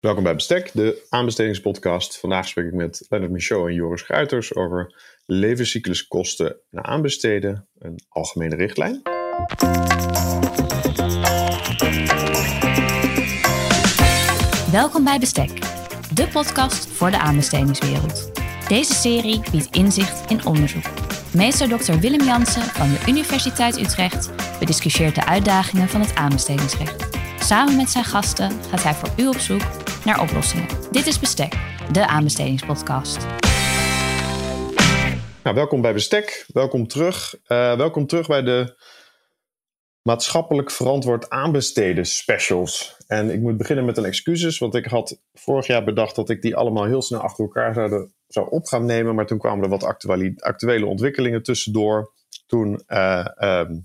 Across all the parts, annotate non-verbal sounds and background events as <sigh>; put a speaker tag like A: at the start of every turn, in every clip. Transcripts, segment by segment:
A: Welkom bij Bestek, de aanbestedingspodcast. Vandaag spreek ik met Leonard Michaud en Joris Gruiters over levenscycluskosten na aanbesteden, een algemene richtlijn.
B: Welkom bij Bestek, de podcast voor de aanbestedingswereld. Deze serie biedt inzicht in onderzoek. Meester Dr. Willem Jansen van de Universiteit Utrecht bediscussieert de uitdagingen van het aanbestedingsrecht. Samen met zijn gasten gaat hij voor u op zoek naar oplossingen. Dit is Bestek, de aanbestedingspodcast.
A: Nou, welkom bij Bestek, welkom terug. Uh, welkom terug bij de maatschappelijk verantwoord aanbesteden specials. En ik moet beginnen met een excuses, want ik had vorig jaar bedacht dat ik die allemaal heel snel achter elkaar zouden, zou op gaan nemen. Maar toen kwamen er wat actuele ontwikkelingen tussendoor. Toen uh, um,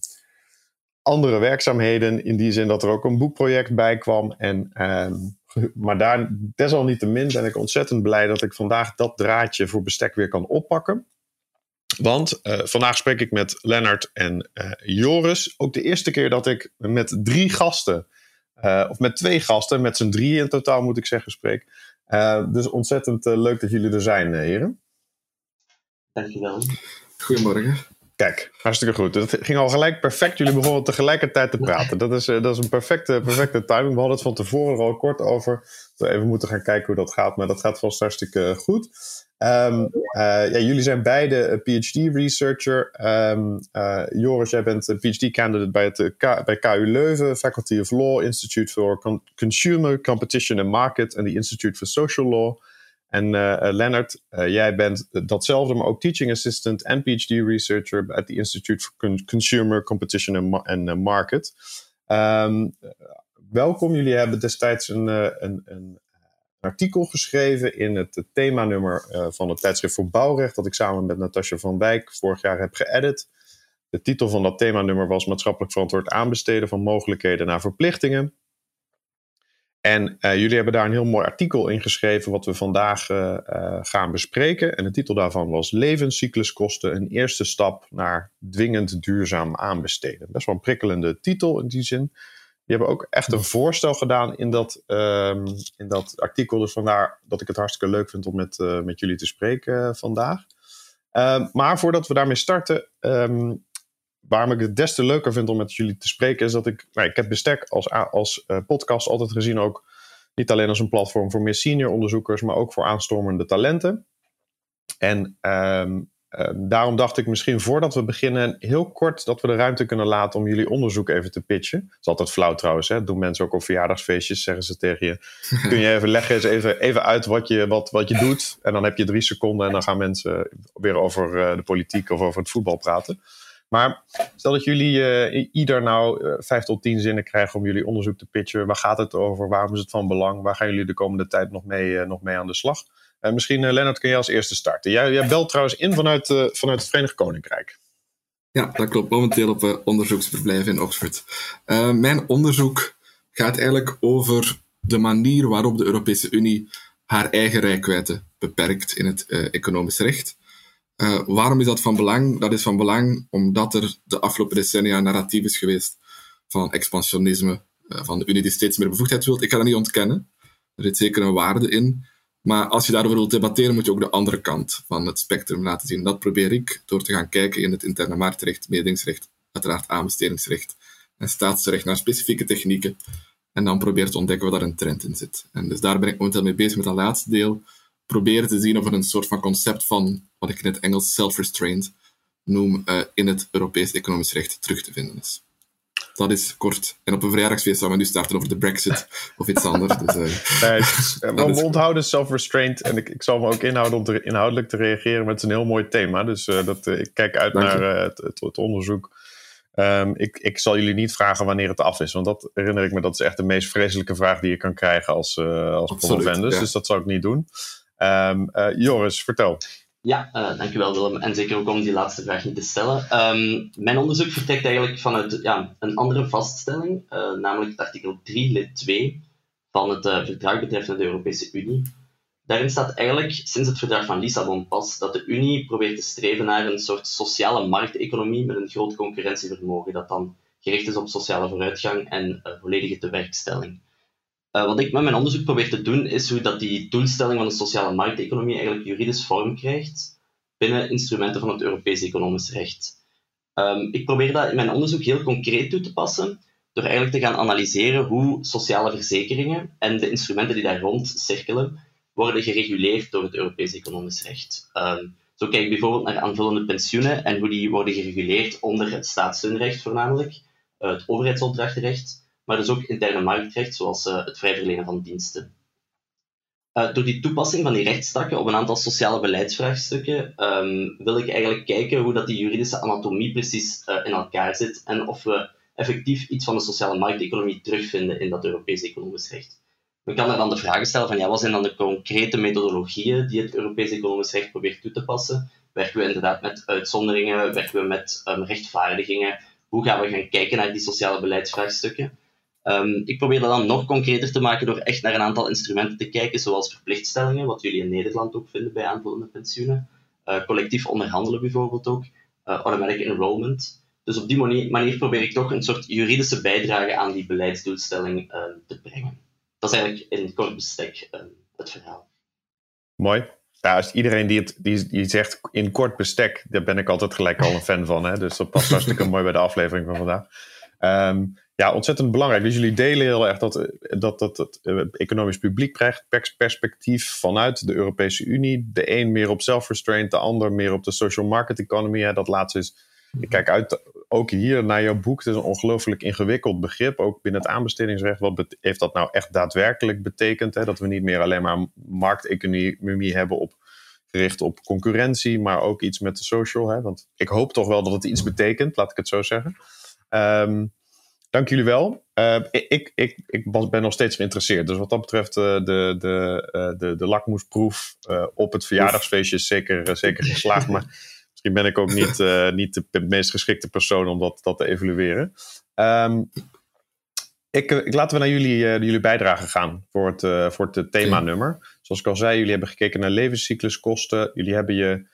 A: andere werkzaamheden, in die zin dat er ook een boekproject bij kwam. En, um, maar daar, desalniettemin ben ik ontzettend blij dat ik vandaag dat draadje voor bestek weer kan oppakken. Want uh, vandaag spreek ik met Lennart en uh, Joris. Ook de eerste keer dat ik met drie gasten, uh, of met twee gasten, met z'n drie in totaal moet ik zeggen, spreek. dus ontzettend leuk dat jullie er zijn, heren.
C: Dankjewel.
D: Goedemorgen.
A: Kijk, hartstikke goed. Het ging al gelijk perfect. Jullie begonnen tegelijkertijd te praten. Dat is, dat is een perfecte, perfecte timing. We hadden het van tevoren al kort over. We even moeten gaan kijken hoe dat gaat. Maar dat gaat vast hartstikke goed. Um, uh, ja, jullie zijn beide PhD-researcher. Uh, Joris, jij bent een PhD-candidate bij, het, bij KU Leuven, Faculty of Law, Institute for Con Consumer Competition and Market en the Institute for Social Law. En uh, Leonard, jij bent datzelfde, maar ook teaching assistant en PhD-researcher at the Institute for Con Consumer Competition and, Market. Um, welkom, jullie hebben destijds een, een, een artikel geschreven in het themanummer uh, van het tijdschrift voor bouwrecht, dat ik samen met Natasja van Wijk vorig jaar heb geëdit. De titel van dat themanummer was Maatschappelijk verantwoord aanbesteden van mogelijkheden naar verplichtingen. En uh, jullie hebben daar een heel mooi artikel in geschreven, wat we vandaag uh, gaan bespreken. En de titel daarvan was Levenscycluskosten, een eerste stap naar dwingend duurzaam aanbesteden. Best wel een prikkelende titel in die zin. Die hebben ook echt een voorstel gedaan in dat, um, in dat artikel. Dus vandaar dat ik het hartstikke leuk vind om met, met jullie te spreken vandaag. Um, maar voordat we daarmee starten, um, waarom ik het des te leuker vind om met jullie te spreken, is dat ik, nou, ik heb Bestek als, als uh, podcast altijd gezien ook niet alleen als een platform voor meer senior onderzoekers, maar ook voor aanstormende talenten. En uh, daarom dacht ik misschien voordat we beginnen, heel kort dat we de ruimte kunnen laten om jullie onderzoek even te pitchen. Dat is altijd flauw trouwens, hè? Dat doen mensen ook op verjaardagsfeestjes, zeggen ze tegen je. <laughs> Kun je even leggen eens even, even uit wat je, wat, wat je doet? En dan heb je drie seconden en dan gaan mensen weer over uh, de politiek of over het voetbal praten. Maar stel dat jullie uh, ieder nou uh, vijf tot tien zinnen krijgen om jullie onderzoek te pitchen. Waar gaat het over? Waarom is het van belang? Waar gaan jullie de komende tijd nog mee, nog mee aan de slag? Misschien, Lennart, kun jij als eerste starten. Jij, belt trouwens in vanuit, vanuit het Verenigd Koninkrijk.
D: Ja, dat klopt. Momenteel op onderzoeksverblijf in Oxford. mijn onderzoek gaat eigenlijk over de manier waarop de Europese Unie haar eigen rijkwijde beperkt in het economisch recht. Waarom is dat van belang? Dat is van belang omdat er de afgelopen decennia een narratief is geweest van expansionisme, van de Unie die steeds meer bevoegdheid wil. Ik ga dat niet ontkennen. Er zit zeker een waarde in. Maar als je daarover wilt debatteren, moet je ook de andere kant van het spectrum laten zien. Dat probeer ik door te gaan kijken in het interne marktrecht, mededingsrecht, uiteraard aanbestedingsrecht en staatsrecht naar specifieke technieken. En dan probeer te ontdekken waar daar een trend in zit. En dus daar ben ik momenteel mee bezig met dat laatste deel. Proberen te zien of er een soort van concept van, wat ik in het Engels self-restraint noem, uh, in het Europees economisch recht terug te vinden is dat is kort. En op een verjaardagsfeest zou we nu starten over de Brexit <laughs> of iets anders. Dus, uh,
A: nee, we <laughs> onthouden self-restraint. En ik, ik zal me ook inhouden om te, inhoudelijk te reageren. Is een heel mooi thema. Dus uh, dat, uh, ik kijk uit Dank naar het, het, het, onderzoek. Um, ik, ik zal jullie niet vragen wanneer het af is. Want dat herinner ik me, dat is echt de meest vreselijke vraag die je kan krijgen als, als promovendus. Ja. Dus dat zal ik niet doen. Um, Joris, vertel.
C: Ja, uh, dankjewel Willem. En zeker ook om die laatste vraag niet te stellen. Um, mijn onderzoek vertrekt eigenlijk vanuit ja, een andere vaststelling, uh, namelijk artikel 3 lid 2 van het verdrag betreffende de Europese Unie. Daarin staat eigenlijk sinds het verdrag van Lissabon pas dat de Unie probeert te streven naar een soort sociale markteconomie met een groot concurrentievermogen dat dan gericht is op sociale vooruitgang en volledige tewerkstelling. Wat ik met mijn onderzoek probeer te doen, is hoe dat die doelstelling van de sociale markteconomie eigenlijk juridisch vorm krijgt binnen instrumenten van het Europees economisch recht. Ehm, ik probeer dat in mijn onderzoek heel concreet toe te passen, door eigenlijk te gaan analyseren hoe sociale verzekeringen en de instrumenten die daar rond cirkelen, worden gereguleerd door het Europees economisch recht. Um, zo kijk ik bijvoorbeeld naar aanvullende pensioenen en hoe die worden gereguleerd onder het staatssteunrecht voornamelijk, uh, het overheidsopdrachtenrecht, maar dus ook interne marktrecht, zoals uh, het vrij verlenen van diensten. Uh, door die toepassing van die rechtstakken op een aantal sociale beleidsvraagstukken um, wil ik eigenlijk kijken hoe dat die juridische anatomie precies in elkaar zit en of we effectief iets van de sociale markteconomie terugvinden in dat Europees economisch recht. Men kan er dan de vraag stellen van ja, wat zijn dan de concrete methodologieën die het Europees economisch recht probeert toe te passen? Werken we inderdaad met uitzonderingen? Werken we met um, rechtvaardigingen? Hoe gaan we gaan kijken naar die sociale beleidsvraagstukken? Um, ik probeer dat dan nog concreter te maken door echt naar een aantal instrumenten te kijken, zoals verplichtstellingen, wat jullie in Nederland ook vinden bij aanvullende pensioenen, uh, collectief onderhandelen bijvoorbeeld ook, uh, automatic enrollment. Dus op die manier, probeer ik toch een soort juridische bijdrage aan die beleidsdoelstelling uh, te brengen. Dat is eigenlijk in kort bestek uh, het verhaal.
A: Mooi. Ja, als iedereen die, het, die, die zegt in kort bestek, daar ben ik altijd gelijk al een fan van. Hè? Dus dat past hartstikke mooi bij de aflevering van vandaag. Um, ja, ontzettend belangrijk. Dus jullie delen heel erg dat, dat, dat het uh, economisch publiek perspectief vanuit de Europese Unie. De een meer op self-restraint, de ander meer op de social market economy. Hè? Dat laatste is ik kijk uit ook hier naar jouw boek. Het is een ongelooflijk ingewikkeld begrip, ook binnen het aanbestedingsrecht. Wat heeft dat nou echt daadwerkelijk betekend? Hè? Dat we niet meer alleen maar markteconomie hebben op, gericht op concurrentie, maar ook iets met de social. Hè? Want ik hoop toch wel dat het iets betekent, laat ik het zo zeggen. Um, dank jullie wel. Uh, ik, ik, ik ben nog steeds geïnteresseerd. Dus wat dat betreft, uh, de, de, uh, de, de lakmoesproef op het verjaardagsfeestje is zeker, zeker geslaagd. maar <laughs> Misschien ben ik ook niet, niet de meest geschikte persoon om dat, dat te evalueren. Um, ik, ik, laten we naar jullie, jullie bijdrage gaan voor het, voor het themanummer. Zoals ik al zei, jullie hebben gekeken naar levenscycluskosten. Jullie hebben je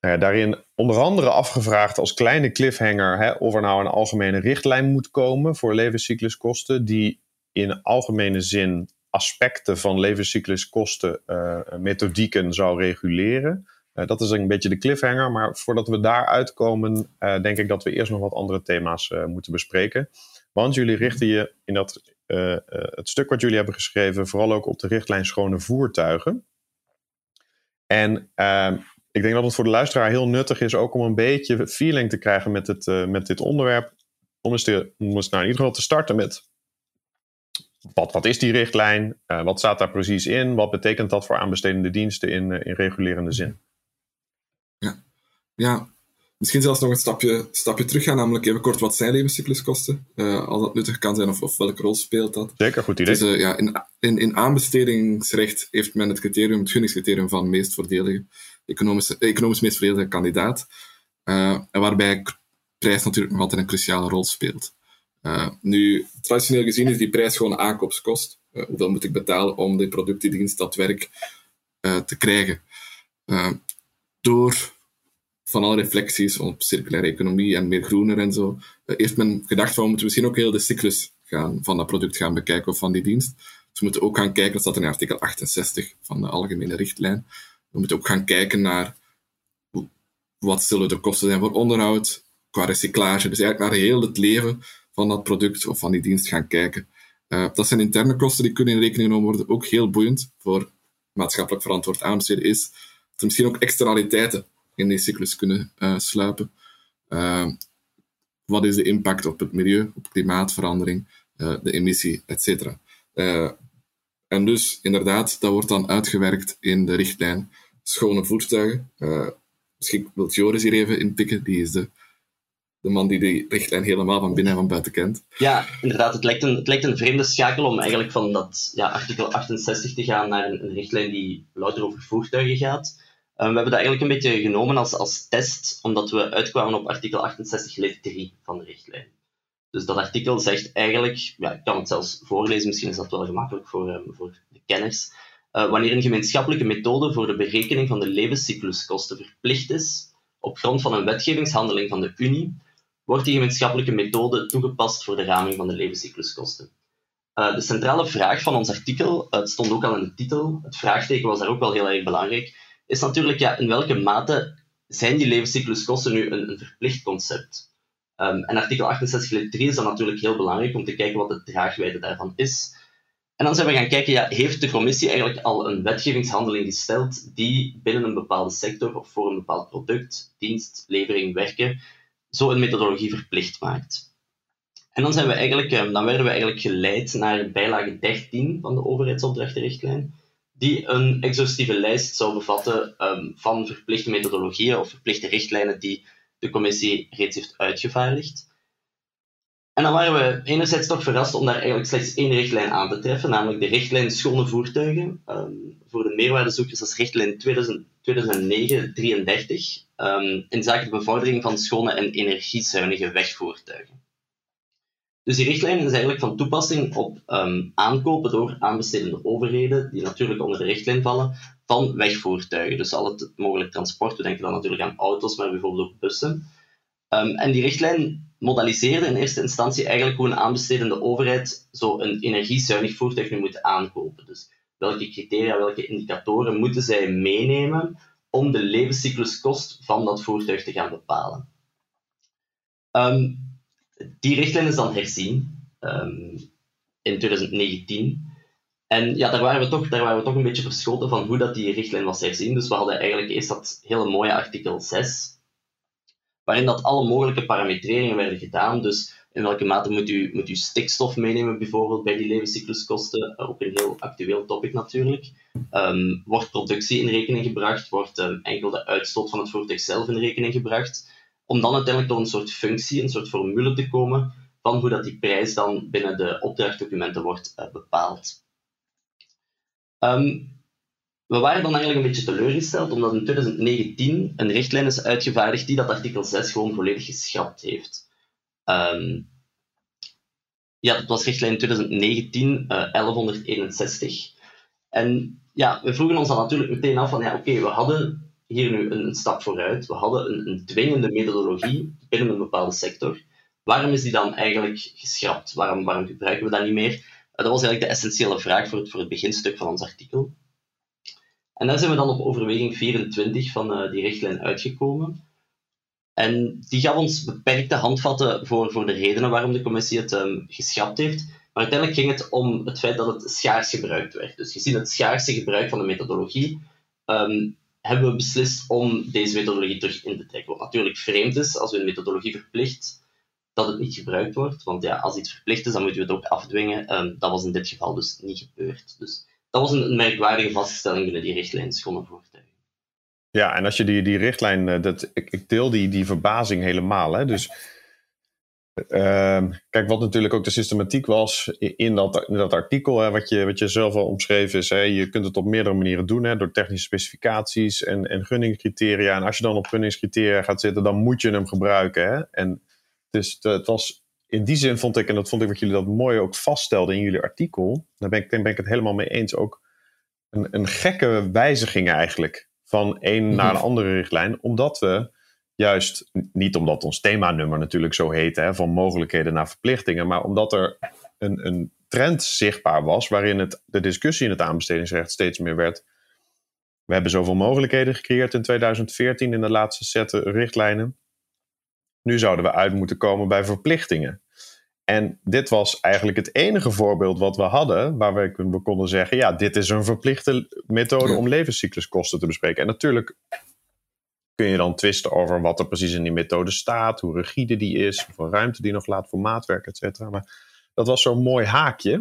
A: nou ja, daarin onder andere afgevraagd als kleine cliffhanger hè, of er nou een algemene richtlijn moet komen voor levenscycluskosten die in algemene zin aspecten van levenscycluskosten methodieken zou reguleren. Uh, dat is een beetje de cliffhanger. Maar voordat we daar uitkomen, uh, denk ik dat we eerst nog wat andere thema's uh, moeten bespreken. Want jullie richten je in dat, het stuk wat jullie hebben geschreven vooral ook op de richtlijn schone voertuigen. En ehm, ik denk dat het voor de luisteraar heel nuttig is ook om een beetje feeling te krijgen met, het, met dit onderwerp. Om eens, te, om eens nou in ieder geval te starten met wat, wat is die richtlijn? wat staat daar precies in? Wat betekent dat voor aanbestedende diensten in, in regulerende zin?
D: ja, misschien zelfs nog een stapje, stapje terug gaan, namelijk even kort wat zijn levenscycluskosten, uh, als dat nuttig kan zijn of, of welke rol speelt dat.
A: Zeker, goed idee.
D: Dus, uh, ja, in, in, in aanbestedingsrecht heeft men het criterium, het gunningscriterium van meest voordelige, economisch, economisch meest voordelige kandidaat, uh, en waarbij prijs natuurlijk nog altijd een cruciale rol speelt. nu, traditioneel gezien is die prijs gewoon aankoopskost. hoeveel moet ik betalen om de producten, dienst, dat werk te krijgen? door van alle reflecties op circulaire economie en meer groener en zo, heeft men gedacht van we moeten misschien ook heel de cyclus gaan, van dat product gaan bekijken of van die dienst. Dus we moeten ook gaan kijken, dat staat in artikel 68 van de algemene richtlijn, we moeten ook gaan kijken naar wat zullen de kosten zijn voor onderhoud, qua recyclage, dus eigenlijk naar heel het leven van dat product of van die dienst gaan kijken. Uh, dat zijn interne kosten die kunnen in rekening genomen worden, ook heel boeiend voor maatschappelijk verantwoord aanbesteden is, dat er misschien ook externaliteiten in die cyclus kunnen uh, sluipen. Uh, wat is de impact op het milieu, op klimaatverandering, de emissie, etc. en dus, inderdaad, dat wordt dan uitgewerkt in de richtlijn schone voertuigen. misschien wil Joris hier even inpikken, die is de de man die die richtlijn helemaal van binnen en van buiten kent.
C: Ja, inderdaad. Het lijkt een, het lijkt een vreemde schakel om eigenlijk van dat ja, artikel 68 te gaan naar een, richtlijn die louter over voertuigen gaat. Um, we hebben dat eigenlijk een beetje genomen als, als test, omdat we uitkwamen op artikel 68 lid 3 van de richtlijn. Dus dat artikel zegt eigenlijk, ja, ik kan het zelfs voorlezen, misschien is dat wel gemakkelijk voor, um, voor de kenners. Uh, wanneer een gemeenschappelijke methode voor de berekening van de levenscycluskosten verplicht is, op grond van een wetgevingshandeling van de Unie, wordt die gemeenschappelijke methode toegepast voor de raming van de levenscycluskosten. de centrale vraag van ons artikel, het stond ook al in de titel, het vraagteken was daar ook wel heel erg belangrijk, is natuurlijk ja, in welke mate zijn die levenscycluskosten nu een verplicht concept? Um, en artikel 68 3 is dan natuurlijk heel belangrijk om te kijken wat de draagwijde daarvan is. En dan zijn we gaan kijken, ja, heeft de commissie eigenlijk al een wetgevingshandeling gesteld die binnen een bepaalde sector of voor een bepaald product, dienst, levering, werken, zo een methodologie verplicht maakt? En dan, zijn we eigenlijk, ehm, dan werden we eigenlijk geleid naar bijlage 13 van de overheidsopdrachtenrichtlijn, die een exhaustieve lijst zou bevatten um, van verplichte methodologieën of verplichte richtlijnen die de commissie reeds heeft uitgevaardigd. En dan waren we enerzijds toch verrast om daar eigenlijk slechts één richtlijn aan te treffen, namelijk de richtlijn schone voertuigen. Um, voor de meerwaardezoekers als richtlijn 2009-33 um, in zaken de bevordering van schone en energiezuinige wegvoertuigen. Dus die richtlijn is eigenlijk van toepassing op um, aankopen door aanbestedende overheden, die natuurlijk onder de richtlijn vallen, van wegvoertuigen. Dus al het mogelijk transport, we denken dan natuurlijk aan auto's, maar bijvoorbeeld ook bussen. Um, en die richtlijn modaliseerde in eerste instantie eigenlijk hoe een aanbestedende overheid zo een energiezuinig voertuig nu moet aankopen. Dus welke criteria, welke indicatoren moeten zij meenemen om de levenscycluskost van dat voertuig te gaan bepalen. Um, die richtlijn is dan herzien um, in 2019. En ja, daar waren, we toch, daar waren we toch een beetje verschoten van hoe dat die richtlijn was herzien. Dus we hadden eigenlijk eerst dat hele mooie artikel 6, waarin dat alle mogelijke parametreringen werden gedaan. Dus in welke mate moet u, stikstof meenemen, bijvoorbeeld bij die levenscycluskosten, uh, ook een heel actueel topic natuurlijk. Um, wordt productie in rekening gebracht, wordt um, enkel de uitstoot van het voertuig zelf in rekening gebracht, om dan uiteindelijk tot een soort functie, een soort formule te komen van hoe dat die prijs dan binnen de opdrachtdocumenten wordt uh, bepaald. Um, we waren dan eigenlijk een beetje teleurgesteld, omdat in 2019 een richtlijn is uitgevaardigd die dat artikel 6 gewoon volledig geschrapt heeft. Um, ja, dat was richtlijn 2019 uh, 1161. En ja, we vroegen ons dan natuurlijk meteen af van, ja, oké, we hadden hier nu een, een, stap vooruit. We hadden een, een dwingende methodologie binnen een bepaalde sector. Waarom is die dan eigenlijk geschrapt? Waarom, waarom gebruiken we dat niet meer? Dat was eigenlijk de essentiële vraag voor het, voor het beginstuk van ons artikel. En daar zijn we dan op overweging 24 van uh, die richtlijn uitgekomen. En die gaf ons beperkte handvatten voor, voor de redenen waarom de commissie het um, geschrapt heeft. Maar uiteindelijk ging het om het feit dat het schaars gebruikt werd. Dus gezien het schaarse gebruik van de methodologie, um, hebben we beslist om deze methodologie terug in te trekken. Wat natuurlijk vreemd is als we een methodologie verplicht dat het niet gebruikt wordt. Want ja, als iets verplicht is, dan moeten we het ook afdwingen. Um, dat was in dit geval dus niet gebeurd. Dus dat was een, merkwaardige vaststelling binnen die richtlijn schone voertuigen.
A: Ja, en als je die, die richtlijn, eh, dat, ik, ik deel die, die verbazing helemaal. Hè? Dus uh, kijk, wat natuurlijk ook de systematiek was in dat, in dat artikel, hè, wat, je, wat je zelf al omschreven is, hè, je kunt het op meerdere manieren doen, hè, door technische specificaties en, en gunningscriteria. En als je dan op gunningscriteria gaat zitten, dan moet je hem gebruiken. Hè? En dus het was in die zin vond ik, en dat vond ik wat jullie dat mooi ook vaststelden in jullie artikel, daar ben ik, ben ik het helemaal mee eens, ook een, een gekke wijziging eigenlijk van één mhm. naar een andere richtlijn, omdat we juist, niet omdat ons themanummer natuurlijk zo heet, hè, van mogelijkheden naar verplichtingen, maar omdat er een, een trend zichtbaar was waarin het, de discussie in het aanbestedingsrecht steeds meer werd. We hebben zoveel mogelijkheden gecreëerd in 2014 in de laatste set richtlijnen. Nu zouden we uit moeten komen bij verplichtingen. En dit was eigenlijk het enige voorbeeld wat we hadden, waar we, we konden zeggen: ja, dit is een verplichte methode om levenscycluskosten te bespreken. En natuurlijk kun je dan twisten over wat er precies in die methode staat, hoe rigide die is, hoeveel ruimte die nog laat voor maatwerk, et cetera. Maar dat was zo'n mooi haakje.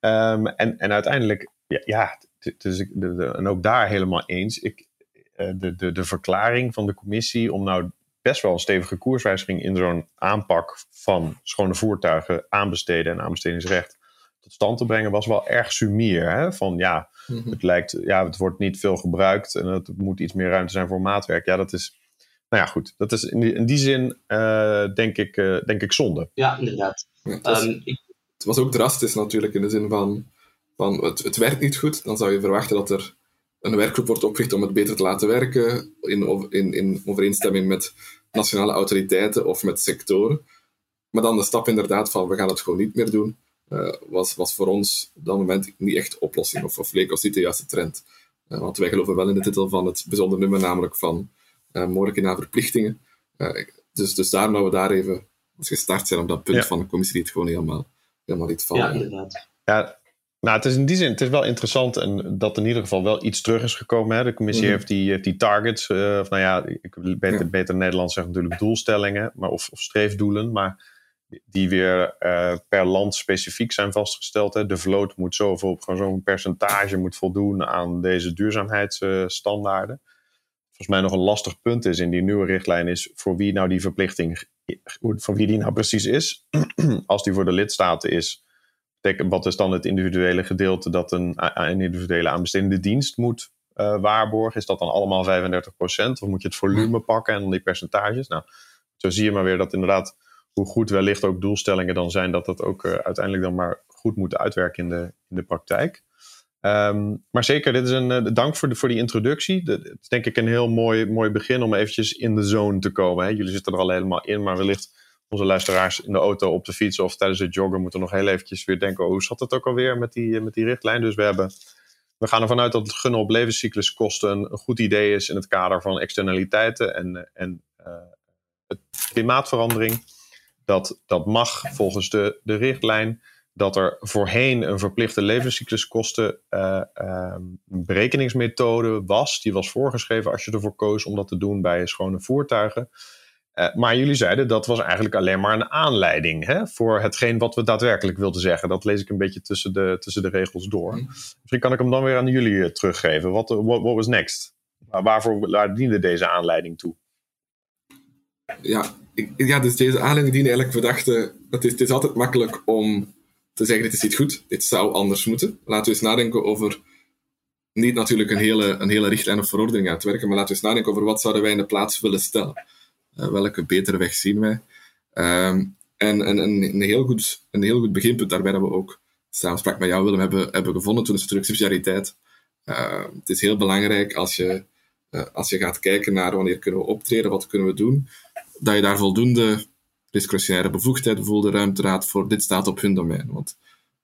A: Um, en, en uiteindelijk, ja, ja dus ik, en ook daar helemaal eens. Ik, eh, de, de, de verklaring van de commissie om nou best wel een stevige koerswijziging in zo'n aanpak van schone voertuigen aanbesteden en aanbestedingsrecht tot stand te brengen, was wel erg sumier. Hè? Van ja, mhm. het lijkt, ja, het wordt niet veel gebruikt en het moet iets meer ruimte zijn voor maatwerk. Ja, dat is, nou ja, goed. Dat is in die, in die zin, uh, denk, ik, uh, denk ik, zonde.
C: Ja, inderdaad.
D: het, was, um, ik... het, was, ook drastisch natuurlijk, in de zin van, van het, het werkt niet goed. Dan zou je verwachten dat er een werkgroep wordt opgericht om het beter te laten werken, in, in, in overeenstemming met nationale autoriteiten of met sectoren. Maar dan de stap inderdaad van we gaan het gewoon niet meer doen. was, was voor ons op dat moment niet echt oplossing, of, of leek ons niet de juiste trend. want wij geloven wel in de titel van het bijzonder nummer, namelijk van mogelijke naar verplichtingen. dus, dus daarom dat we daar even als gestart zijn op dat punt van de commissie die het gewoon helemaal, helemaal niet vallen.
C: Ja, inderdaad.
A: Ja, nou, het is in die zin, het is wel interessant en dat in ieder geval wel iets terug is gekomen. Hè? De commissie mhm. heeft, die, die targets, uh, of nou ja, ik beter, ja. beter Nederlands zeggen natuurlijk doelstellingen, maar, of, of streefdoelen, maar die weer uh, per land specifiek zijn vastgesteld. Hè? De vloot moet zoveel, gewoon zo'n percentage moet voldoen aan deze duurzaamheidsstandaarden. Volgens mij nog een lastig punt is in die nieuwe richtlijn is voor wie nou die verplichting, voor wie die nou precies is. <clears throat> Als die voor de lidstaten is, wat is dan het individuele gedeelte dat een, een individuele aanbestedende dienst moet uh, waarborgen? Is dat dan allemaal 35% Of moet je het volume pakken en dan die percentages? Nou, zo zie je maar weer dat inderdaad, hoe goed wellicht ook doelstellingen dan zijn, dat dat ook uh, uiteindelijk dan maar goed moet uitwerken in de, in de praktijk. Um, maar zeker, dit is een uh, dank voor, de, voor die introductie. Het is denk ik een heel mooi, mooi begin om eventjes in de zone te komen. Hè. Jullie zitten er al helemaal in, maar wellicht onze luisteraars in de auto, op de fiets of tijdens het joggen moeten nog heel eventjes weer denken: oh, hoe zat het ook alweer met die, met die richtlijn? Dus we, hebben, we gaan ervan uit dat het gunnen op levenscycluskosten een goed idee is in het kader van externaliteiten en, en uh, het klimaatverandering. Dat, dat mag volgens de, de richtlijn. Dat er voorheen een verplichte levenscycluskosten uh, uh, berekeningsmethode was. Die was voorgeschreven als je ervoor koos om dat te doen bij schone voertuigen. Uh, maar jullie zeiden dat was eigenlijk alleen maar een aanleiding hè, voor hetgeen wat we daadwerkelijk wilden zeggen. Dat lees ik een beetje tussen de, tussen de regels door. Mm. Misschien kan ik hem dan weer aan jullie uh, teruggeven. Wat what, was next? Waarvoor waar diende deze aanleiding toe?
D: Ja, ik, ja dus deze aanleiding diende eigenlijk, we dachten, het is, het is altijd makkelijk om te zeggen, dit is niet goed, dit zou anders moeten. Laten we eens nadenken over, niet natuurlijk een hele, een hele richtlijn of verordening uitwerken, maar laten we eens nadenken over wat zouden wij in de plaats willen stellen. Eh, welke betere weg zien wij? Ehm, en, en, een, heel goed, een heel goed beginpunt daarbij hebben we ook samenspraak met jou, Willem, hebben, hebben gevonden. Toen is natuurlijk subsidiariteit. Uh, het is heel belangrijk als je, uh, als je gaat kijken naar wanneer kunnen we optreden, wat kunnen we doen, dat je daar voldoende discretionaire bevoegdheid, voldoende ruimte raadt voor dit staat op hun domein. Want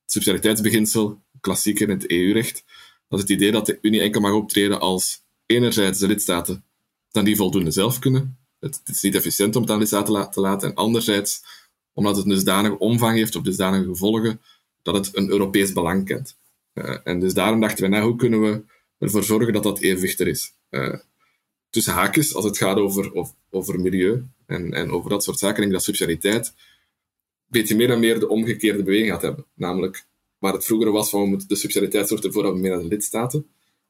D: het subsidiariteitsbeginsel, klassiek in het EU-recht, dat is het idee dat de Unie enkel mag optreden als enerzijds de lidstaten dan die voldoende zelf kunnen, het, is niet efficiënt om het aan lidstaten te laten. En anderzijds, omdat het een dusdanige omvang heeft of dusdanige gevolgen, dat het een Europees belang kent. Uh, en dus daarom dachten we, nou, hoe kunnen we ervoor zorgen dat dat evenwicht er is? Uh, tussen haakjes, als het gaat over, over milieu en, en over dat soort zaken, denk ik dat subsidiariteit een beetje meer en meer de omgekeerde beweging gaat hebben. Namelijk, waar het vroeger was van de subsidiariteit zorgt ervoor dat we meer naar de lidstaten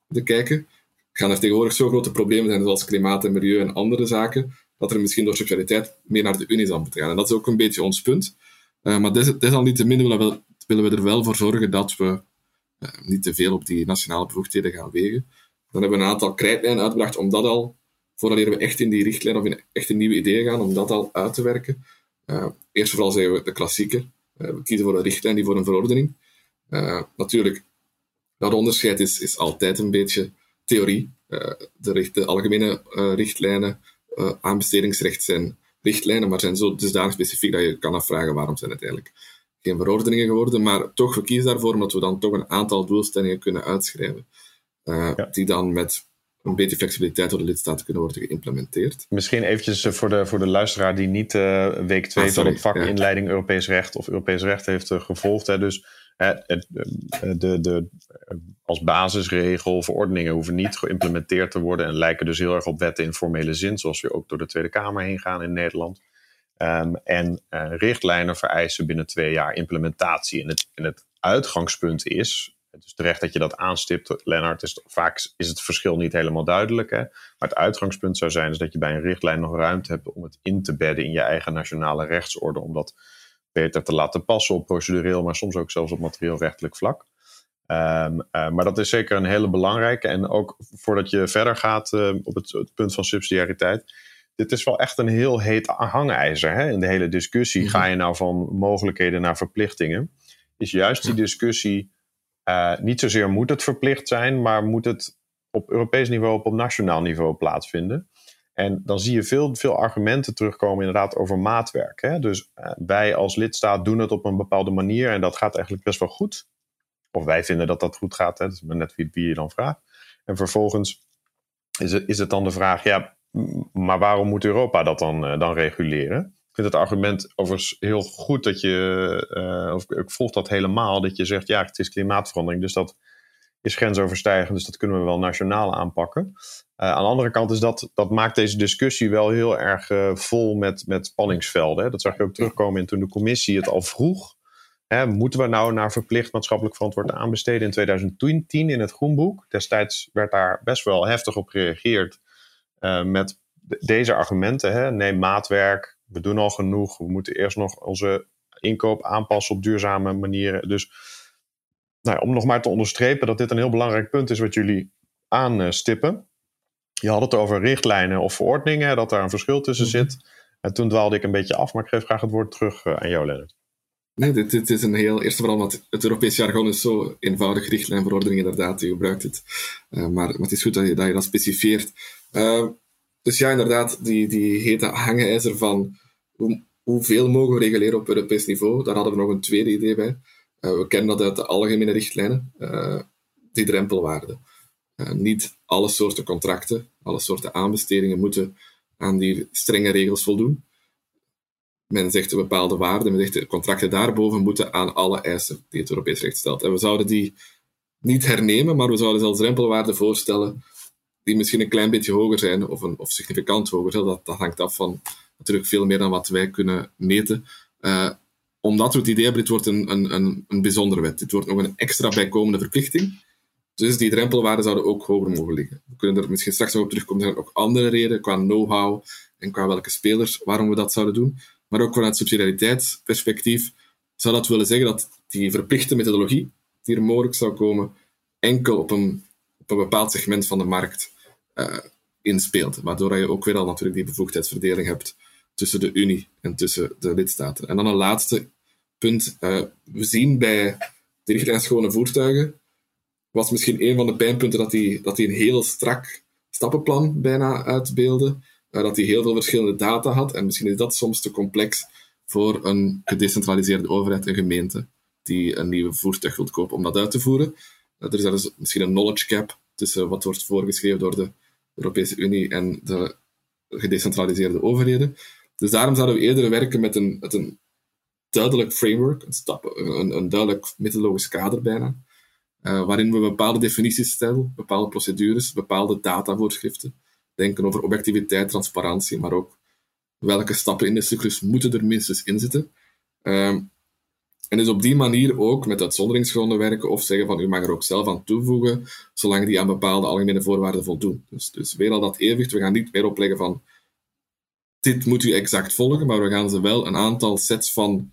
D: moeten kijken, gaan er tegenwoordig zo grote problemen zijn, zoals klimaat en milieu en andere zaken, dat er misschien door subsidiariteit meer naar de Unie zal moeten gaan. En dat is ook een beetje ons punt. Uh, maar desalniettemin willen we, willen we er wel voor zorgen dat we uh, niet te veel op die nationale bevoegdheden gaan wegen. Dan hebben we een aantal krijtlijnen uitgebracht om dat al, voordat we echt in die richtlijn of in echt een nieuwe ideeën gaan, om dat al uit te werken. Uh, eerst vooral zeggen we de klassieker. we kiezen voor een richtlijn, die voor een verordening. natuurlijk, dat onderscheid is, is altijd een beetje theorie. de, richt, de algemene richtlijnen uh, aanbestedingsrecht zijn richtlijnen, maar zijn zo dusdanig specifiek dat je kan afvragen waarom zijn het eigenlijk geen verordeningen geworden. Maar toch, we kiezen daarvoor omdat we dan toch een aantal doelstellingen kunnen uitschrijven. Uh, Die dan met een beetje flexibiliteit door de lidstaten kunnen worden geïmplementeerd.
A: Misschien eventjes eh, voor de, voor de luisteraar die niet uh, week 2 ah, van het vak inleiding Europees recht of Europees recht heeft uh, gevolgd. Hè. Dus de, de, als basisregel verordeningen hoeven niet geïmplementeerd te worden en lijken dus heel erg op wetten in formele zin, zoals we ook door de Tweede Kamer heen gaan in Nederland. Um, en uh, richtlijnen vereisen binnen twee jaar implementatie. En het, het uitgangspunt is, is terecht dat je dat aanstipt, Lennart, vaak is het verschil niet helemaal duidelijk. Hè? Maar het uitgangspunt zou zijn is dat je bij een richtlijn nog ruimte hebt om het in te bedden in je eigen nationale rechtsorde, omdat beter te laten passen op procedureel, maar soms ook zelfs op materieel-rechtelijk vlak. Um, uh, maar dat is zeker een hele belangrijke. En ook voordat je verder gaat uh, op het, het, punt van subsidiariteit. Dit is wel echt een heel heet hangijzer hè? in de hele discussie. Ga je nou van mogelijkheden naar verplichtingen? Is juist die discussie uh, niet zozeer moet het verplicht zijn, maar moet het op Europees niveau of op nationaal niveau plaatsvinden? En dan zie je veel, veel argumenten terugkomen inderdaad over maatwerk. Hè? Dus wij als lidstaat doen het op een bepaalde manier en dat gaat eigenlijk best wel goed. Of wij vinden dat dat goed gaat, hè? dat is net wie, wie je dan vraagt. En vervolgens is het, is het dan de vraag, ja, maar waarom moet Europa dat dan, uh, dan reguleren? Ik vind het argument overigens heel goed dat je, uh, of ik volg dat helemaal, dat je zegt, ja, het is klimaatverandering, dus dat is grensoverstijgend, dus dat kunnen we wel nationaal aanpakken. Uh, aan de andere kant is dat, dat maakt deze discussie wel heel erg vol met, met spanningsvelden. Hè. Dat zag je ook terugkomen in toen de commissie het al vroeg. Hè, moeten we nou naar verplicht maatschappelijk verantwoord aanbesteden in 2010 in het groenboek? Destijds werd daar best wel heftig op gereageerd uh, met deze argumenten. Hè. Neem maatwerk, we doen al genoeg, we moeten eerst nog onze inkoop aanpassen op duurzame manieren. Dus nou, om nog maar te onderstrepen dat dit een heel belangrijk punt is wat jullie aanstippen. Je had het over richtlijnen of verordeningen, dat daar een verschil tussen
D: Mhm.
A: zit. En toen dwaalde ik een beetje af, maar ik geef graag het woord terug uh, aan jou, Lennart.
D: Nee, dit, is een heel... Eerst en vooral, want het Europees jargon is zo eenvoudig. Richtlijn, verordening, inderdaad, je gebruikt het. Uh, maar, het is goed dat je dat, je specifieert. Uh, dus ja, inderdaad, die, die hete hangijzer van hoe, hoeveel mogen we reguleren op Europees niveau, daar hadden we nog een tweede idee bij. Uh, we kennen dat uit de algemene richtlijnen, die drempelwaarde. Uh, niet alle soorten contracten, alle soorten aanbestedingen moeten aan die strenge regels voldoen. Men zegt een bepaalde waarde, men zegt de contracten daarboven moeten aan alle eisen die het Europees recht stelt. En we zouden die niet hernemen, maar we zouden zelfs drempelwaarden voorstellen die misschien een klein beetje hoger zijn, of, een, of significant hoger. Dat, hangt af van natuurlijk veel meer dan wat wij kunnen meten. Uh, omdat we het idee hebben, dit wordt een, een, een, een bijzondere wet. Dit wordt nog een extra bijkomende verplichting. Dus die drempelwaarden zouden ook hoger mogen liggen. We kunnen er misschien straks nog op terugkomen. Er zijn ook andere redenen qua know-how en qua welke spelers waarom we dat zouden doen. Maar ook vanuit subsidiariteitsperspectief zou dat willen zeggen dat die verplichte methodologie die er mogelijk zou komen, enkel op een, op een bepaald segment van de markt uh, inspeelt. Waardoor je ook weer al natuurlijk die bevoegdheidsverdeling hebt tussen de Unie en tussen de lidstaten. En dan een laatste punt. Uh, we zien bij de richtlijn schone voertuigen was misschien een van de pijnpunten dat die, dat die een heel strak stappenplan bijna uitbeelde. Uh, dat die heel veel verschillende data had. En misschien is dat soms te complex voor een gedecentraliseerde overheid, een gemeente, die een nieuwe voertuig wil kopen om dat uit te voeren. Uh, er is dus misschien een knowledge gap tussen wat wordt voorgeschreven door de Europese Unie en de gedecentraliseerde overheden. Dus daarom zouden we eerder werken met een, een duidelijk framework, een, stap, een, een duidelijk methodologisch kader bijna, uh, waarin we bepaalde definities stellen, bepaalde procedures, bepaalde datavoorschriften, denken over objectiviteit, transparantie, maar ook welke stappen in de cyclus moeten er minstens in zitten. Uh, en dus op die manier ook met uitzonderingsgronden werken of zeggen van u mag er ook zelf aan toevoegen, zolang die aan bepaalde algemene voorwaarden voldoen. Dus, dus weer al dat evenwicht, we gaan niet meer opleggen van dit moet u exact volgen, maar we gaan ze wel een aantal sets van,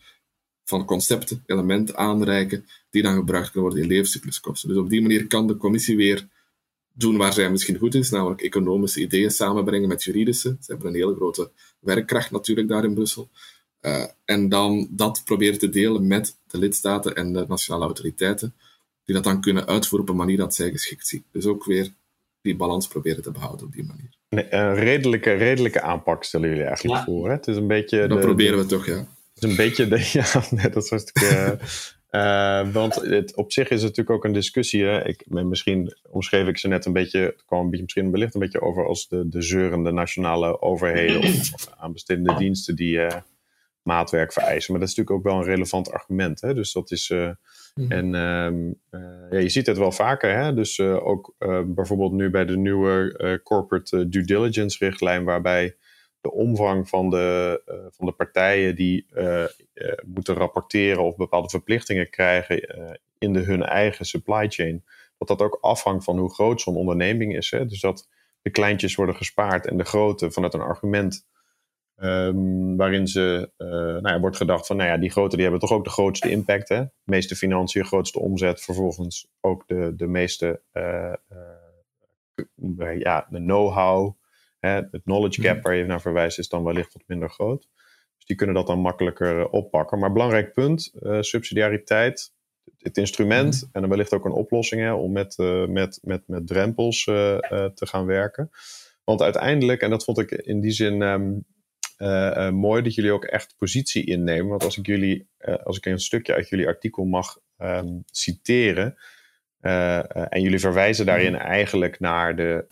D: van concepten, elementen aanreiken, die dan gebruikt kunnen worden in levenscycluskosten. Dus op die manier kan de commissie weer doen waar zij misschien goed is, namelijk economische ideeën samenbrengen met juridische. Ze hebben een hele grote werkkracht natuurlijk daar in Brussel. Uh, en dan dat proberen te delen met de lidstaten en de nationale autoriteiten, die dat dan kunnen uitvoeren op een manier dat zij geschikt zien. Dus ook weer die balans proberen te behouden op die manier.
A: Nee, een redelijke, redelijke aanpak stellen jullie eigenlijk
C: Ja.
A: voor. Hè? Het is een beetje.
D: Dat
A: de-
D: proberen we toch, ja.
A: Het is een beetje. De, <laughs> ja, nee, dat is eh, want het, op zich is het natuurlijk ook een discussie. Hè? Ik, misschien omschreef ik ze net een beetje. Het kwam een beetje, misschien wellicht een beetje over als de, de zeurende nationale overheden. of aanbestedende diensten die eh, maatwerk vereisen. Maar dat is natuurlijk ook wel een relevant argument. Hè? Dus dat is. eh,
D: Mhm.
A: En ehm, eh, ja, je ziet het wel vaker. Hè? Dus ook bijvoorbeeld nu bij de nieuwe corporate due diligence richtlijn, waarbij de omvang van de, eh, van de partijen die eh, eh, moeten rapporteren of bepaalde verplichtingen krijgen in de, hun eigen supply chain, dat dat ook afhangt van hoe groot zo'n onderneming is. Hè? Dus dat de kleintjes worden gespaard en de grote vanuit een argument Ehm, waarin ze, nou ja, wordt gedacht van, nou ja, die grote die hebben toch ook de grootste impact. Hè? Meeste financiën, grootste omzet, vervolgens ook de, de meeste, ja, de know-how, hè? het knowledge gap
D: Mhm.
A: waar je naar verwijst, is dan wellicht wat minder groot. Dus die kunnen dat dan makkelijker eh, oppakken. Maar belangrijk punt, eh, subsidiariteit, het instrument en dan wellicht ook een oplossing hè, om met, eh, met, met, met drempels te gaan werken. Want uiteindelijk, en dat vond ik in die zin ehm, eh, eh, mooi, dat jullie ook echt positie innemen. Want als ik jullie, als ik een stukje uit jullie artikel mag ehm, citeren. En jullie verwijzen daarin eigenlijk naar de,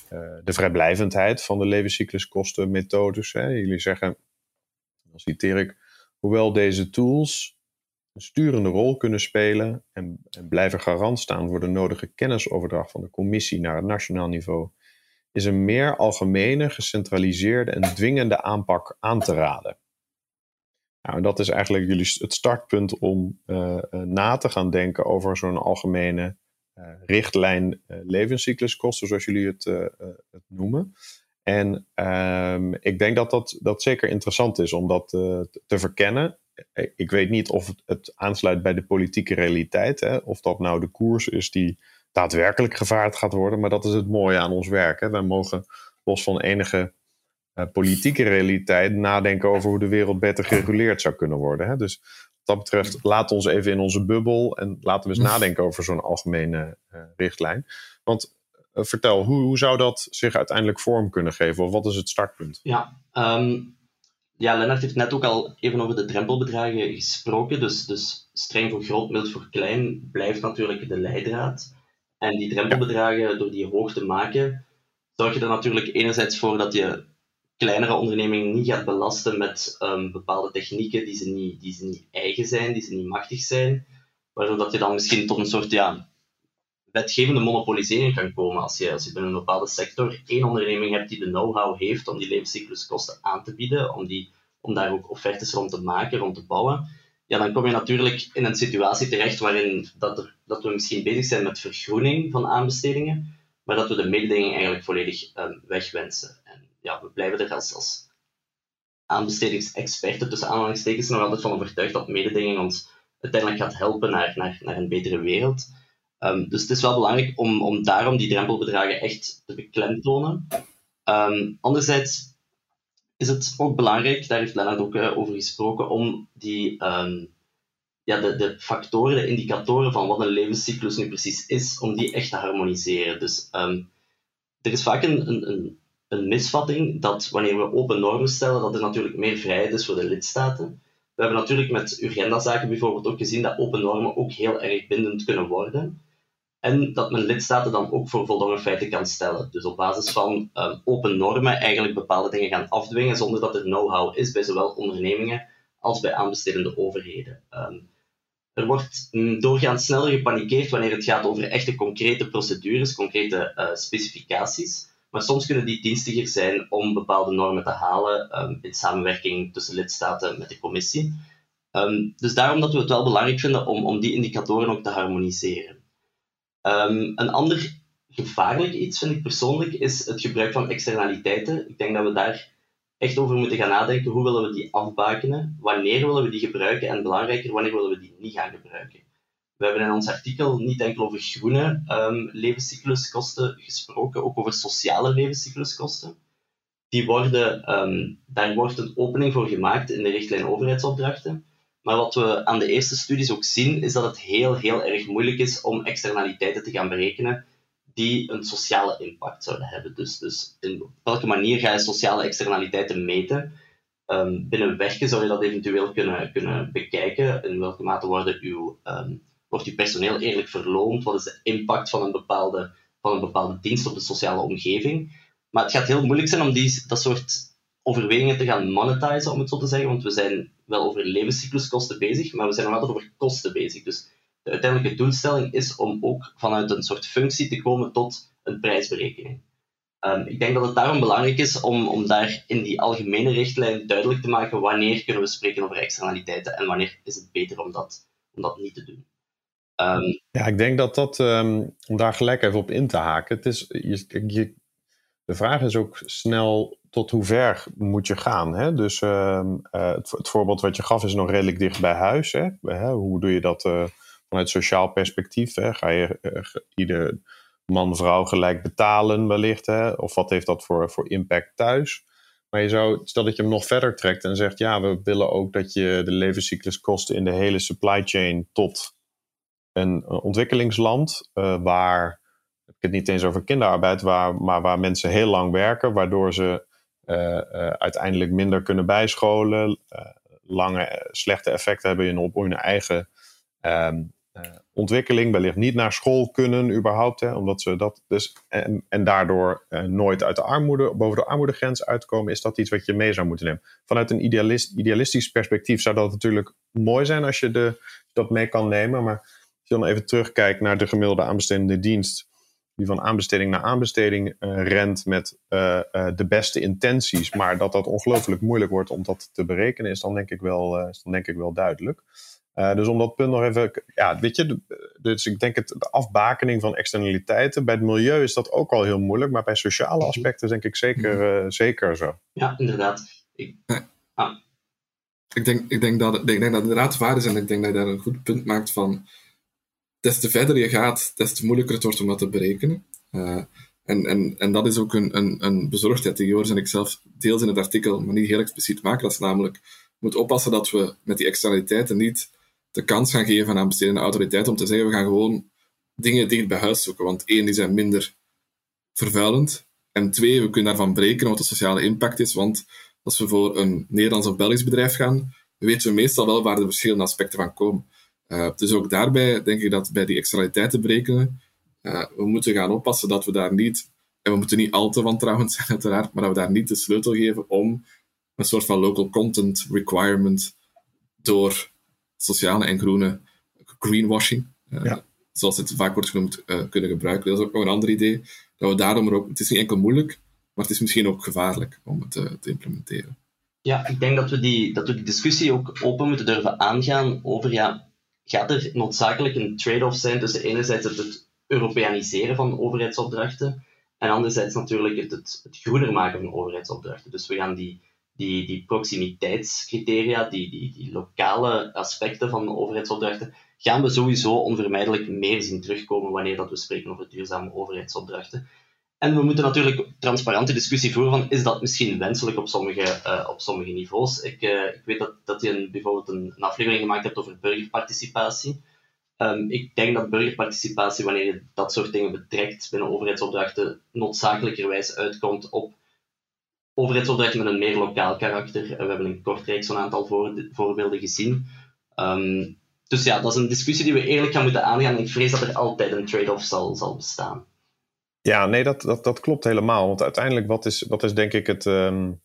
A: de vrijblijvendheid van de levenscycluskostenmethodes. Hè. Jullie zeggen, dan citeer ik, hoewel deze tools een sturende rol kunnen spelen en, en blijven garant staan voor de nodige kennisoverdracht van de commissie naar het nationaal niveau, is een meer algemene, gecentraliseerde en dwingende aanpak aan te raden. Nou, dat is eigenlijk jullie het startpunt om uh, na te gaan denken over zo'n algemene richtlijn levenscycluskosten, zoals jullie het, het noemen. En um, ik denk dat, dat dat zeker interessant is om dat te verkennen. Ik weet niet of het, het, aansluit bij de politieke realiteit, hè, of dat nou de koers is die daadwerkelijk gevaard gaat worden. Maar dat is het mooie aan ons werk. Hè. Wij mogen los van enige politieke realiteit nadenken over hoe de wereld beter gereguleerd zou kunnen worden. Hè. Dus dat betreft, laat ons even in onze bubbel en laten we eens nadenken over zo'n algemene uh, richtlijn. Want uh, vertel, hoe, hoe zou dat zich uiteindelijk vorm kunnen geven? Of wat is het startpunt?
C: Ja, um, ja Lennart heeft net ook al even over de drempelbedragen gesproken. Dus, dus streng voor groot, mild voor klein blijft natuurlijk de leidraad. En die drempelbedragen, door die hoog te maken, zorg je er natuurlijk enerzijds voor dat je kleinere ondernemingen niet gaat belasten met um, bepaalde technieken die ze, niet, die ze niet eigen zijn, die ze niet machtig zijn, waardoor dat je dan misschien tot een soort ja, wetgevende monopolisering kan komen. Als je, als je binnen een bepaalde sector één onderneming hebt die de know-how heeft om die levenscycluskosten aan te bieden, om, die, om daar ook offertes rond te maken, rond te bouwen, ja, dan kom je natuurlijk in een situatie terecht waarin dat, er, dat we misschien bezig zijn met vergroening van aanbestedingen, maar dat we de mededinging eigenlijk volledig um, wegwensen. Ja, we blijven er als, als aanbestedingsexperten tussen aanhalingstekens nog altijd van overtuigd dat mededinging ons uiteindelijk gaat helpen naar, naar, naar een betere wereld. Um, dus het is wel belangrijk om, om daarom die drempelbedragen echt te beklemtonen. Um, anderzijds is het ook belangrijk, daar heeft Lennart ook uh, over gesproken, om die, um, ja, de, de factoren, de indicatoren van wat een levenscyclus nu precies is, om die echt te harmoniseren. Dus er is vaak een, een, een, misvatting dat wanneer we open normen stellen, dat er natuurlijk meer vrijheid is voor de lidstaten. We hebben natuurlijk met Urgenda-zaken bijvoorbeeld ook gezien dat open normen ook heel erg bindend kunnen worden. En dat men lidstaten dan ook voor voldongen feiten kan stellen. Dus op basis van um, open normen eigenlijk bepaalde dingen gaan afdwingen zonder dat er know-how is bij zowel ondernemingen als bij aanbestedende overheden. Um, er wordt mm, doorgaans sneller gepanikeerd wanneer het gaat over echte concrete procedures, concrete uh, specificaties. Maar soms kunnen die dienstiger zijn om bepaalde normen te halen um, in samenwerking tussen lidstaten met de commissie. dus daarom dat we het wel belangrijk vinden om, om die indicatoren ook te harmoniseren. Um, een ander gevaarlijk iets, vind ik persoonlijk, is het gebruik van externaliteiten. Ik denk dat we daar echt over moeten gaan nadenken. Hoe willen we die afbakenen? Wanneer willen we die gebruiken? En belangrijker, wanneer willen we die niet gaan gebruiken? We hebben in ons artikel niet enkel over groene um, levenscycluskosten gesproken, ook over sociale levenscycluskosten. Die worden, um, daar wordt een opening voor gemaakt in de richtlijn overheidsopdrachten. Maar wat we aan de eerste studies ook zien, is dat het heel, heel erg moeilijk is om externaliteiten te gaan berekenen die een sociale impact zouden hebben. Dus, dus in welke manier ga je sociale externaliteiten meten? Um, binnen werken zou je dat eventueel kunnen, kunnen bekijken. In welke mate worden uw, um, wordt uw personeel eerlijk verloond? Wat is de impact van een, bepaalde, van een bepaalde dienst op de sociale omgeving? Maar het gaat heel moeilijk zijn om die, dat soort overwegingen te gaan monetizen, om het zo te zeggen. Want we zijn wel over levenscycluskosten bezig, maar we zijn nog altijd over kosten bezig. Dus de uiteindelijke doelstelling is om ook vanuit een soort functie te komen tot een prijsberekening. Um, ik denk dat het daarom belangrijk is om, om daar in die algemene richtlijn duidelijk te maken wanneer kunnen we spreken over externaliteiten en wanneer is het beter om dat, om dat niet te doen.
A: Um, ja, ik denk dat dat, um, om daar gelijk even op in te haken, het is, je, de vraag is ook snel tot hoe ver moet je gaan. Hè? Dus uh, het, het, voorbeeld wat je gaf is nog redelijk dicht bij huis. Hè? Hoe doe je dat uh, vanuit sociaal perspectief? Hè? Ga je uh, ieder man, vrouw gelijk betalen wellicht? Hè? Of wat heeft dat voor, voor impact thuis? Maar je zou, stel dat je hem nog verder trekt en zegt: ja, we willen ook dat je de levenscycluskosten in de hele supply chain tot een ontwikkelingsland, waar heb ik het niet eens over kinderarbeid, waar, maar waar mensen heel lang werken, waardoor ze uiteindelijk minder kunnen bijscholen, lange slechte effecten hebben op hun eigen ehm, ontwikkeling, wellicht niet naar school kunnen überhaupt, hè, omdat ze dat dus en, en daardoor nooit uit de armoede, boven de armoedegrens uitkomen, is dat iets wat je mee zou moeten nemen. Vanuit een idealist, idealistisch perspectief zou dat natuurlijk mooi zijn als je dat mee kan nemen, maar als je dan even terugkijkt naar de gemiddelde aanbestedende dienst, die van aanbesteding naar aanbesteding uh, rent met uh, uh, de beste intenties, maar dat dat ongelooflijk moeilijk wordt om dat te berekenen, is dan denk ik wel, is dan denk ik wel duidelijk. dus om dat punt nog even, ja, weet je, dus ik denk het, de afbakening van externaliteiten. Bij het milieu is dat ook al heel moeilijk, maar bij sociale mhm. aspecten denk ik zeker, zeker zo.
C: Ja, inderdaad. Ik,
D: ah. ik, denk, ik, denk dat, ik denk dat het inderdaad waar is en ik denk dat je daar een goed punt maakt van des te verder je gaat, des te moeilijker het wordt om dat te berekenen. Uh, en, en, en dat is ook een, een, een bezorgdheid die Joris en ik zelf deels in het artikel, maar niet heel expliciet maken. Dat is namelijk, we moeten oppassen dat we met die externaliteiten niet de kans gaan geven aan bestedende autoriteiten om te zeggen, we gaan gewoon dingen dicht bij huis zoeken. Want één, die zijn minder vervuilend. En twee, we kunnen daarvan breken wat de sociale impact is. Want als we voor een Nederlands of Belgisch bedrijf gaan, weten we meestal wel waar de verschillende aspecten van komen. Uh, dus ook daarbij denk ik dat bij die externaliteiten berekenen, uh, we moeten gaan oppassen dat we daar niet, en we moeten niet al te wantrouwend <laughs> zijn uiteraard, maar dat we daar niet de sleutel geven om een soort van local content requirement door sociale en groene greenwashing, uh, zoals het vaak wordt genoemd, kunnen gebruiken. Dat is ook nog een ander idee. Dat we daarom ook, het is niet enkel moeilijk, maar het is misschien ook gevaarlijk om het te implementeren.
C: Ja, ik denk dat we, die, dat we die discussie ook open moeten durven aangaan over ja, gaat er noodzakelijk een trade-off zijn tussen enerzijds het, het Europeaniseren van overheidsopdrachten en anderzijds natuurlijk het, het, groener maken van overheidsopdrachten. Dus we gaan die, die, die proximiteitscriteria, die, die, die lokale aspecten van overheidsopdrachten, gaan we sowieso onvermijdelijk meer zien terugkomen wanneer dat we spreken over duurzame overheidsopdrachten. En we moeten natuurlijk transparante discussie voeren van is dat misschien wenselijk op sommige, uh, op sommige niveaus. Ik, uh, ik weet dat, dat je een, bijvoorbeeld een, aflevering gemaakt hebt over burgerparticipatie. Um, ik denk dat burgerparticipatie, wanneer je dat soort dingen betrekt binnen overheidsopdrachten, noodzakelijkerwijs uitkomt op overheidsopdrachten met een meer lokaal karakter. We hebben in Kortrijk zo'n aantal voor, voorbeelden gezien. Um, dus ja, dat is een discussie die we eerlijk gaan moeten aangaan. Ik vrees dat er altijd een trade-off zal, zal bestaan.
A: Ja, nee, dat, dat, dat klopt helemaal. Want uiteindelijk, wat is, wat is denk ik het, um,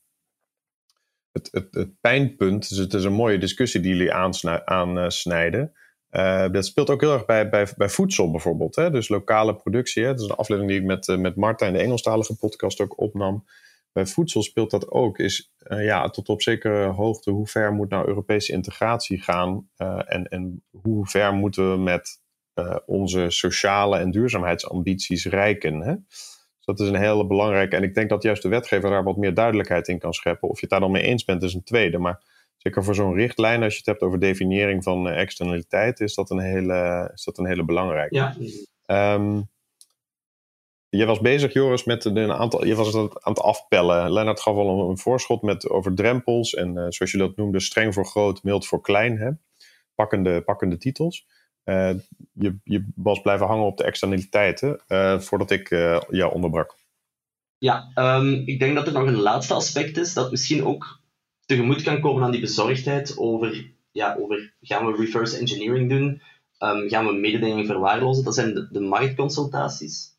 A: het, het, het, pijnpunt? Dus het is een mooie discussie die jullie aansnijden. Uh, dat speelt ook heel erg bij, bij, bij voedsel bijvoorbeeld. Hè? Dus lokale productie. Hè? Dat is een aflevering die ik met, uh, met Marta in de Engelstalige podcast ook opnam. Bij voedsel speelt dat ook. Is uh, ja, tot op zekere hoogte hoe ver moet nou Europese integratie gaan? en, en hoe ver moeten we met uh, onze sociale en duurzaamheidsambities reiken. Hè? Dus dat is een hele belangrijke. En ik denk dat juist de wetgever daar wat meer duidelijkheid in kan scheppen. Of je het daar dan mee eens bent, is een tweede. Maar zeker voor zo'n richtlijn, als je het hebt over definiëring van uh, externaliteit, is dat een hele, is dat een hele belangrijke. Ja. Um, je was bezig, Joris, met een aantal. Je was het aan het afpellen. Lennart gaf al een, voorschot met, over drempels. En uh, zoals je dat noemde, streng voor groot, mild voor klein. Hè? Pakkende, pakkende titels. Uh, je, je was blijven hangen op de externaliteiten uh, voordat ik uh, jou onderbrak.
C: Ja, um, ik denk dat er nog een laatste aspect is dat misschien ook tegemoet kan komen aan die bezorgdheid over, ja, over gaan we reverse engineering doen, um, gaan we mededinging verwaarlozen. Dat zijn de, de marktconsultaties.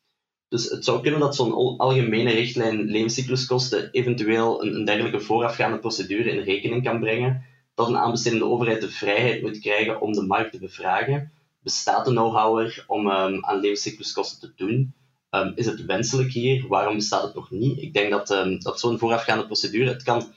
C: Dus het zou kunnen dat zo'n algemene richtlijn levenscycluskosten eventueel een, een dergelijke voorafgaande procedure in rekening kan brengen dat een aanbestedende overheid de vrijheid moet krijgen om de markt te bevragen. Bestaat de know-how er om um, aan levenscycluskosten te doen? Um, is het wenselijk hier? Waarom bestaat het nog niet? Ik denk dat, um, dat zo'n voorafgaande procedure, het kan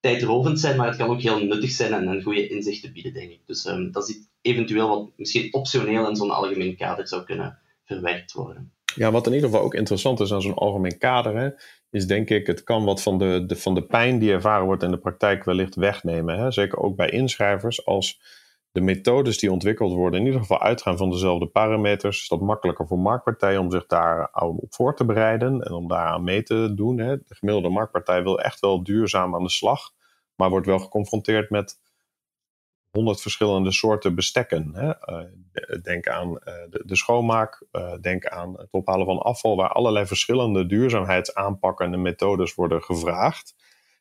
C: tijdrovend zijn, maar het kan ook heel nuttig zijn en een goede inzichten bieden, denk ik. Dus dat is eventueel wat misschien optioneel in zo'n algemeen kader zou kunnen verwerkt worden.
A: Ja, wat in ieder geval ook interessant is aan zo'n algemeen kader, hè, is denk ik, het kan wat van de, de, van de pijn die ervaren wordt in de praktijk wellicht wegnemen. Hè? Zeker ook bij inschrijvers. Als de methodes die ontwikkeld worden in ieder geval uitgaan van dezelfde parameters, is dat makkelijker voor marktpartijen om zich daar op voor te bereiden en om daaraan mee te doen. Hè? De gemiddelde marktpartij wil echt wel duurzaam aan de slag, maar wordt wel geconfronteerd met honderd verschillende soorten bestekken. Hè? denk aan de, de, schoonmaak, denk aan het ophalen van afval, waar allerlei verschillende duurzaamheidsaanpakken en methodes worden gevraagd.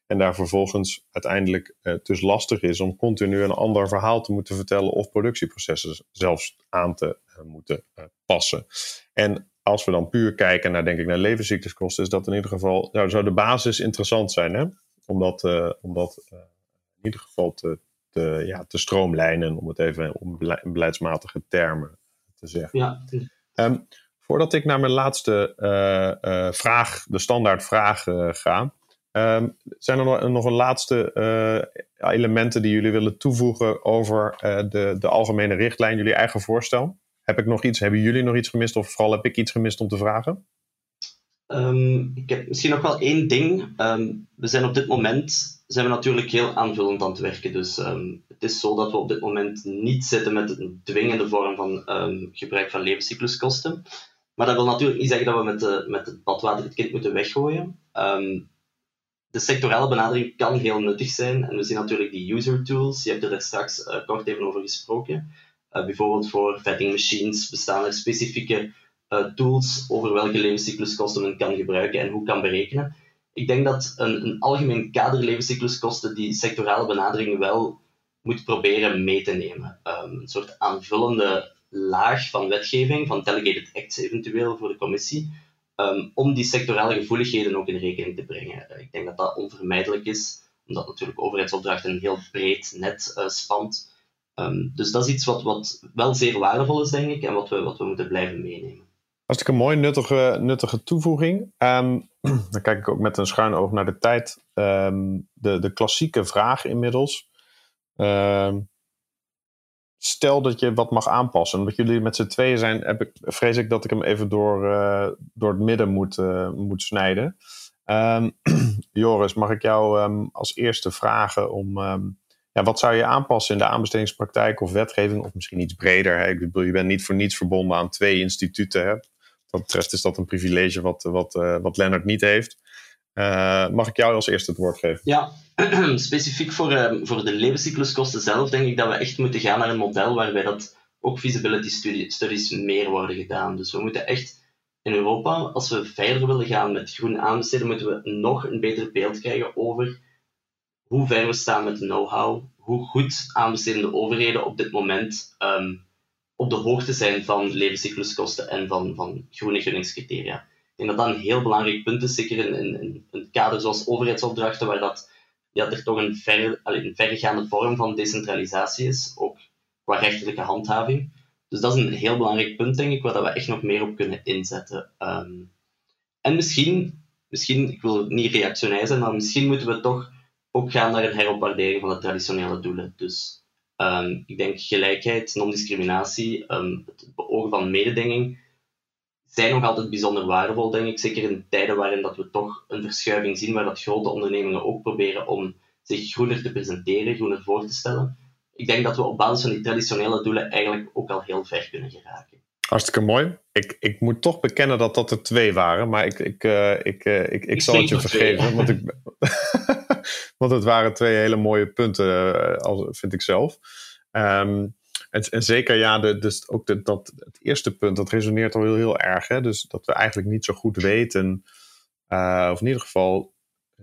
A: En daar vervolgens uiteindelijk dus lastig is om continu een ander verhaal te moeten vertellen of productieprocessen zelfs aan te moeten passen. En als we dan puur kijken naar, denk ik, naar levenscycluskosten, is dat in ieder geval, nou, zou de basis interessant zijn, hè? Om dat, in ieder geval te, te, ja, te stroomlijnen, om het even in beleidsmatige termen te zeggen. Ja. Um, voordat ik naar mijn laatste uh, vraag, de standaard vraag ga, um, zijn er nog, nog een laatste elementen die jullie willen toevoegen over de, de algemene richtlijn, jullie eigen voorstel? Heb ik nog iets, hebben jullie nog iets gemist of vooral heb ik iets gemist om te vragen?
C: Um, ik heb misschien nog wel één ding. We zijn op dit moment zijn we natuurlijk heel aanvullend aan het werken. Dus um, het is zo dat we op dit moment niet zitten met een dwingende vorm van gebruik van levenscycluskosten. Maar dat wil natuurlijk niet zeggen dat we met, de, met het badwater het kind moeten weggooien. de sectorale benadering kan heel nuttig zijn. En we zien natuurlijk die user tools. Je hebt er straks uh, kort even over gesproken. Uh, bijvoorbeeld voor vetting machines bestaan er specifieke uh, tools over welke levenscycluskosten men kan gebruiken en hoe kan berekenen. Ik denk dat een, een algemeen kader levenscycluskosten die sectorale benadering wel moet proberen mee te nemen. Um, een soort aanvullende laag van wetgeving, van delegated acts eventueel voor de commissie, um, om die sectorale gevoeligheden ook in rekening te brengen. Uh, ik denk dat dat onvermijdelijk is, omdat natuurlijk overheidsopdrachten een heel breed net uh, spant. Um, dus dat is iets wat, wat wel zeer waardevol is, denk ik, en wat we, wat we moeten blijven meenemen.
A: Hartstikke mooi, nuttige, nuttige toevoeging. Um, <clears throat> dan kijk ik ook met een schuin oog naar de tijd. Um, de, de klassieke vraag inmiddels. Um, stel dat je wat mag aanpassen. Omdat jullie met z'n tweeën zijn, heb ik, vrees ik dat ik hem even door, uh, door het midden moet, uh, moet snijden. <clears throat> Joris, mag ik jou als eerste vragen om ja, wat zou je aanpassen in de aanbestedingspraktijk of wetgeving, of misschien iets breder? Hè? Ik bedoel, je bent niet voor niets verbonden aan twee instituten. Hè? Wat betreft is dat een privilege wat, wat, uh, wat Lennart niet heeft. Uh, mag ik jou als eerste het woord geven?
C: Ja, <clears throat> specifiek voor, uh, voor de levenscycluskosten zelf denk ik dat we echt moeten gaan naar een model waarbij dat ook feasibility studies meer worden gedaan. Dus we moeten echt in Europa, als we verder willen gaan met groen aanbesteden, moeten we nog een beter beeld krijgen over hoe ver we staan met know-how, hoe goed aanbestedende overheden op dit moment um, op de hoogte zijn van levenscycluskosten en van, van groene gunningscriteria. Ik denk dat dat een heel belangrijk punt is, zeker in, in, een kader zoals overheidsopdrachten, waar dat, ja, er toch een, ver, een verregaande vorm van decentralisatie is, ook qua rechterlijke handhaving. Dus dat is een heel belangrijk punt, denk ik, waar dat we echt nog meer op kunnen inzetten. Um, en misschien, misschien, ik wil niet reactionair zijn, maar misschien moeten we toch ook gaan naar een heropwaardering van de traditionele doelen. Dus um, ik denk gelijkheid, non-discriminatie, um, het beogen van mededinging zijn nog altijd bijzonder waardevol, denk ik. Zeker in tijden waarin dat we toch een verschuiving zien, waar dat grote ondernemingen ook proberen om zich groener te presenteren, groener voor te stellen. Ik denk dat we op basis van die traditionele doelen eigenlijk ook al heel ver kunnen geraken.
A: Hartstikke mooi. Ik, ik moet toch bekennen dat dat er twee waren, maar ik, ik, uh, ik, uh, ik, ik, zal het je vergeven. Want, ik, <laughs> <laughs> <laughs> want het waren twee hele mooie punten, uh, vind ik zelf. Um, en, en, zeker, ja, de, dus ook dat, het eerste punt, dat resoneert al heel, heel erg. Hè? Dus dat we eigenlijk niet zo goed weten, of in ieder geval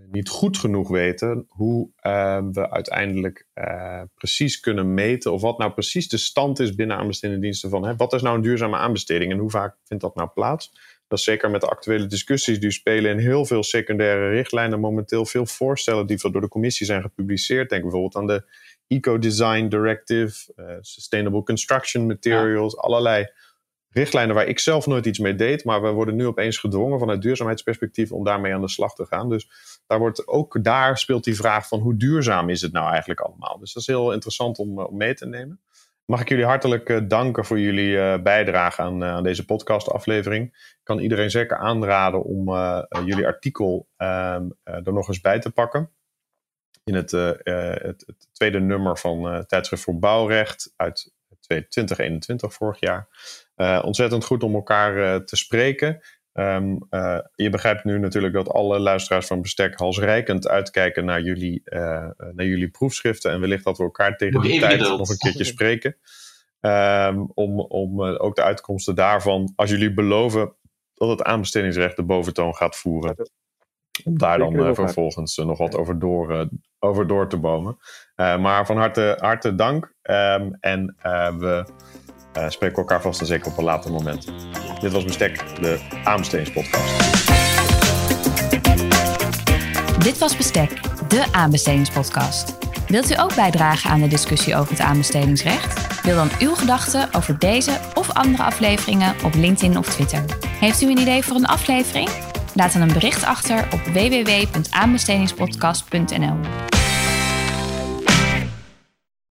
A: niet goed genoeg weten hoe uh, we uiteindelijk uh, precies kunnen meten of wat nou precies de stand is binnen aanbestedende diensten van hè, wat is nou een duurzame aanbesteding en hoe vaak vindt dat nou plaats. Dat is zeker met de actuele discussies die spelen in heel veel secundaire richtlijnen momenteel veel voorstellen die door de commissie zijn gepubliceerd. Denk bijvoorbeeld aan de Eco Design Directive, uh, Sustainable Construction Materials, allerlei richtlijnen waar ik zelf nooit iets mee deed, maar we worden nu opeens gedwongen vanuit duurzaamheidsperspectief om daarmee aan de slag te gaan. Dus daar wordt ook daar speelt die vraag van hoe duurzaam is het nou eigenlijk allemaal. Dus dat is heel interessant om, eh, om mee te nemen. Mag ik jullie hartelijk uh, danken voor jullie uh, bijdrage aan, uh, aan deze podcastaflevering. Ik kan iedereen zeker aanraden om jullie artikel ehm, er nog eens bij te pakken. In het, het, tweede nummer van Tijdschrift voor Bouwrecht uit 2021 vorig jaar. Ontzettend goed om elkaar te spreken. Ehm, eh, je begrijpt nu natuurlijk dat alle luisteraars van Bestek halsrijkend uitkijken naar jullie, uh, naar jullie proefschriften. En wellicht dat we elkaar tegen die tijd nog een keertje spreken. Um, om om ook de uitkomsten daarvan, als jullie beloven dat het aanbestedingsrecht de boventoon gaat voeren. Om daar dan vervolgens nog wat over door, over door te bomen. maar van harte, harte dank. Um, en we uh, spreken elkaar vast en zeker op een later moment. Dit was Bestek, de aanbestedingspodcast.
B: Dit was Bestek, de aanbestedingspodcast. Wilt u ook bijdragen aan de discussie over het aanbestedingsrecht? Deel dan uw gedachten over deze of andere afleveringen op LinkedIn of Twitter. Heeft u een idee voor een aflevering? Laat dan een bericht achter op www.aanbestedingspodcast.nl.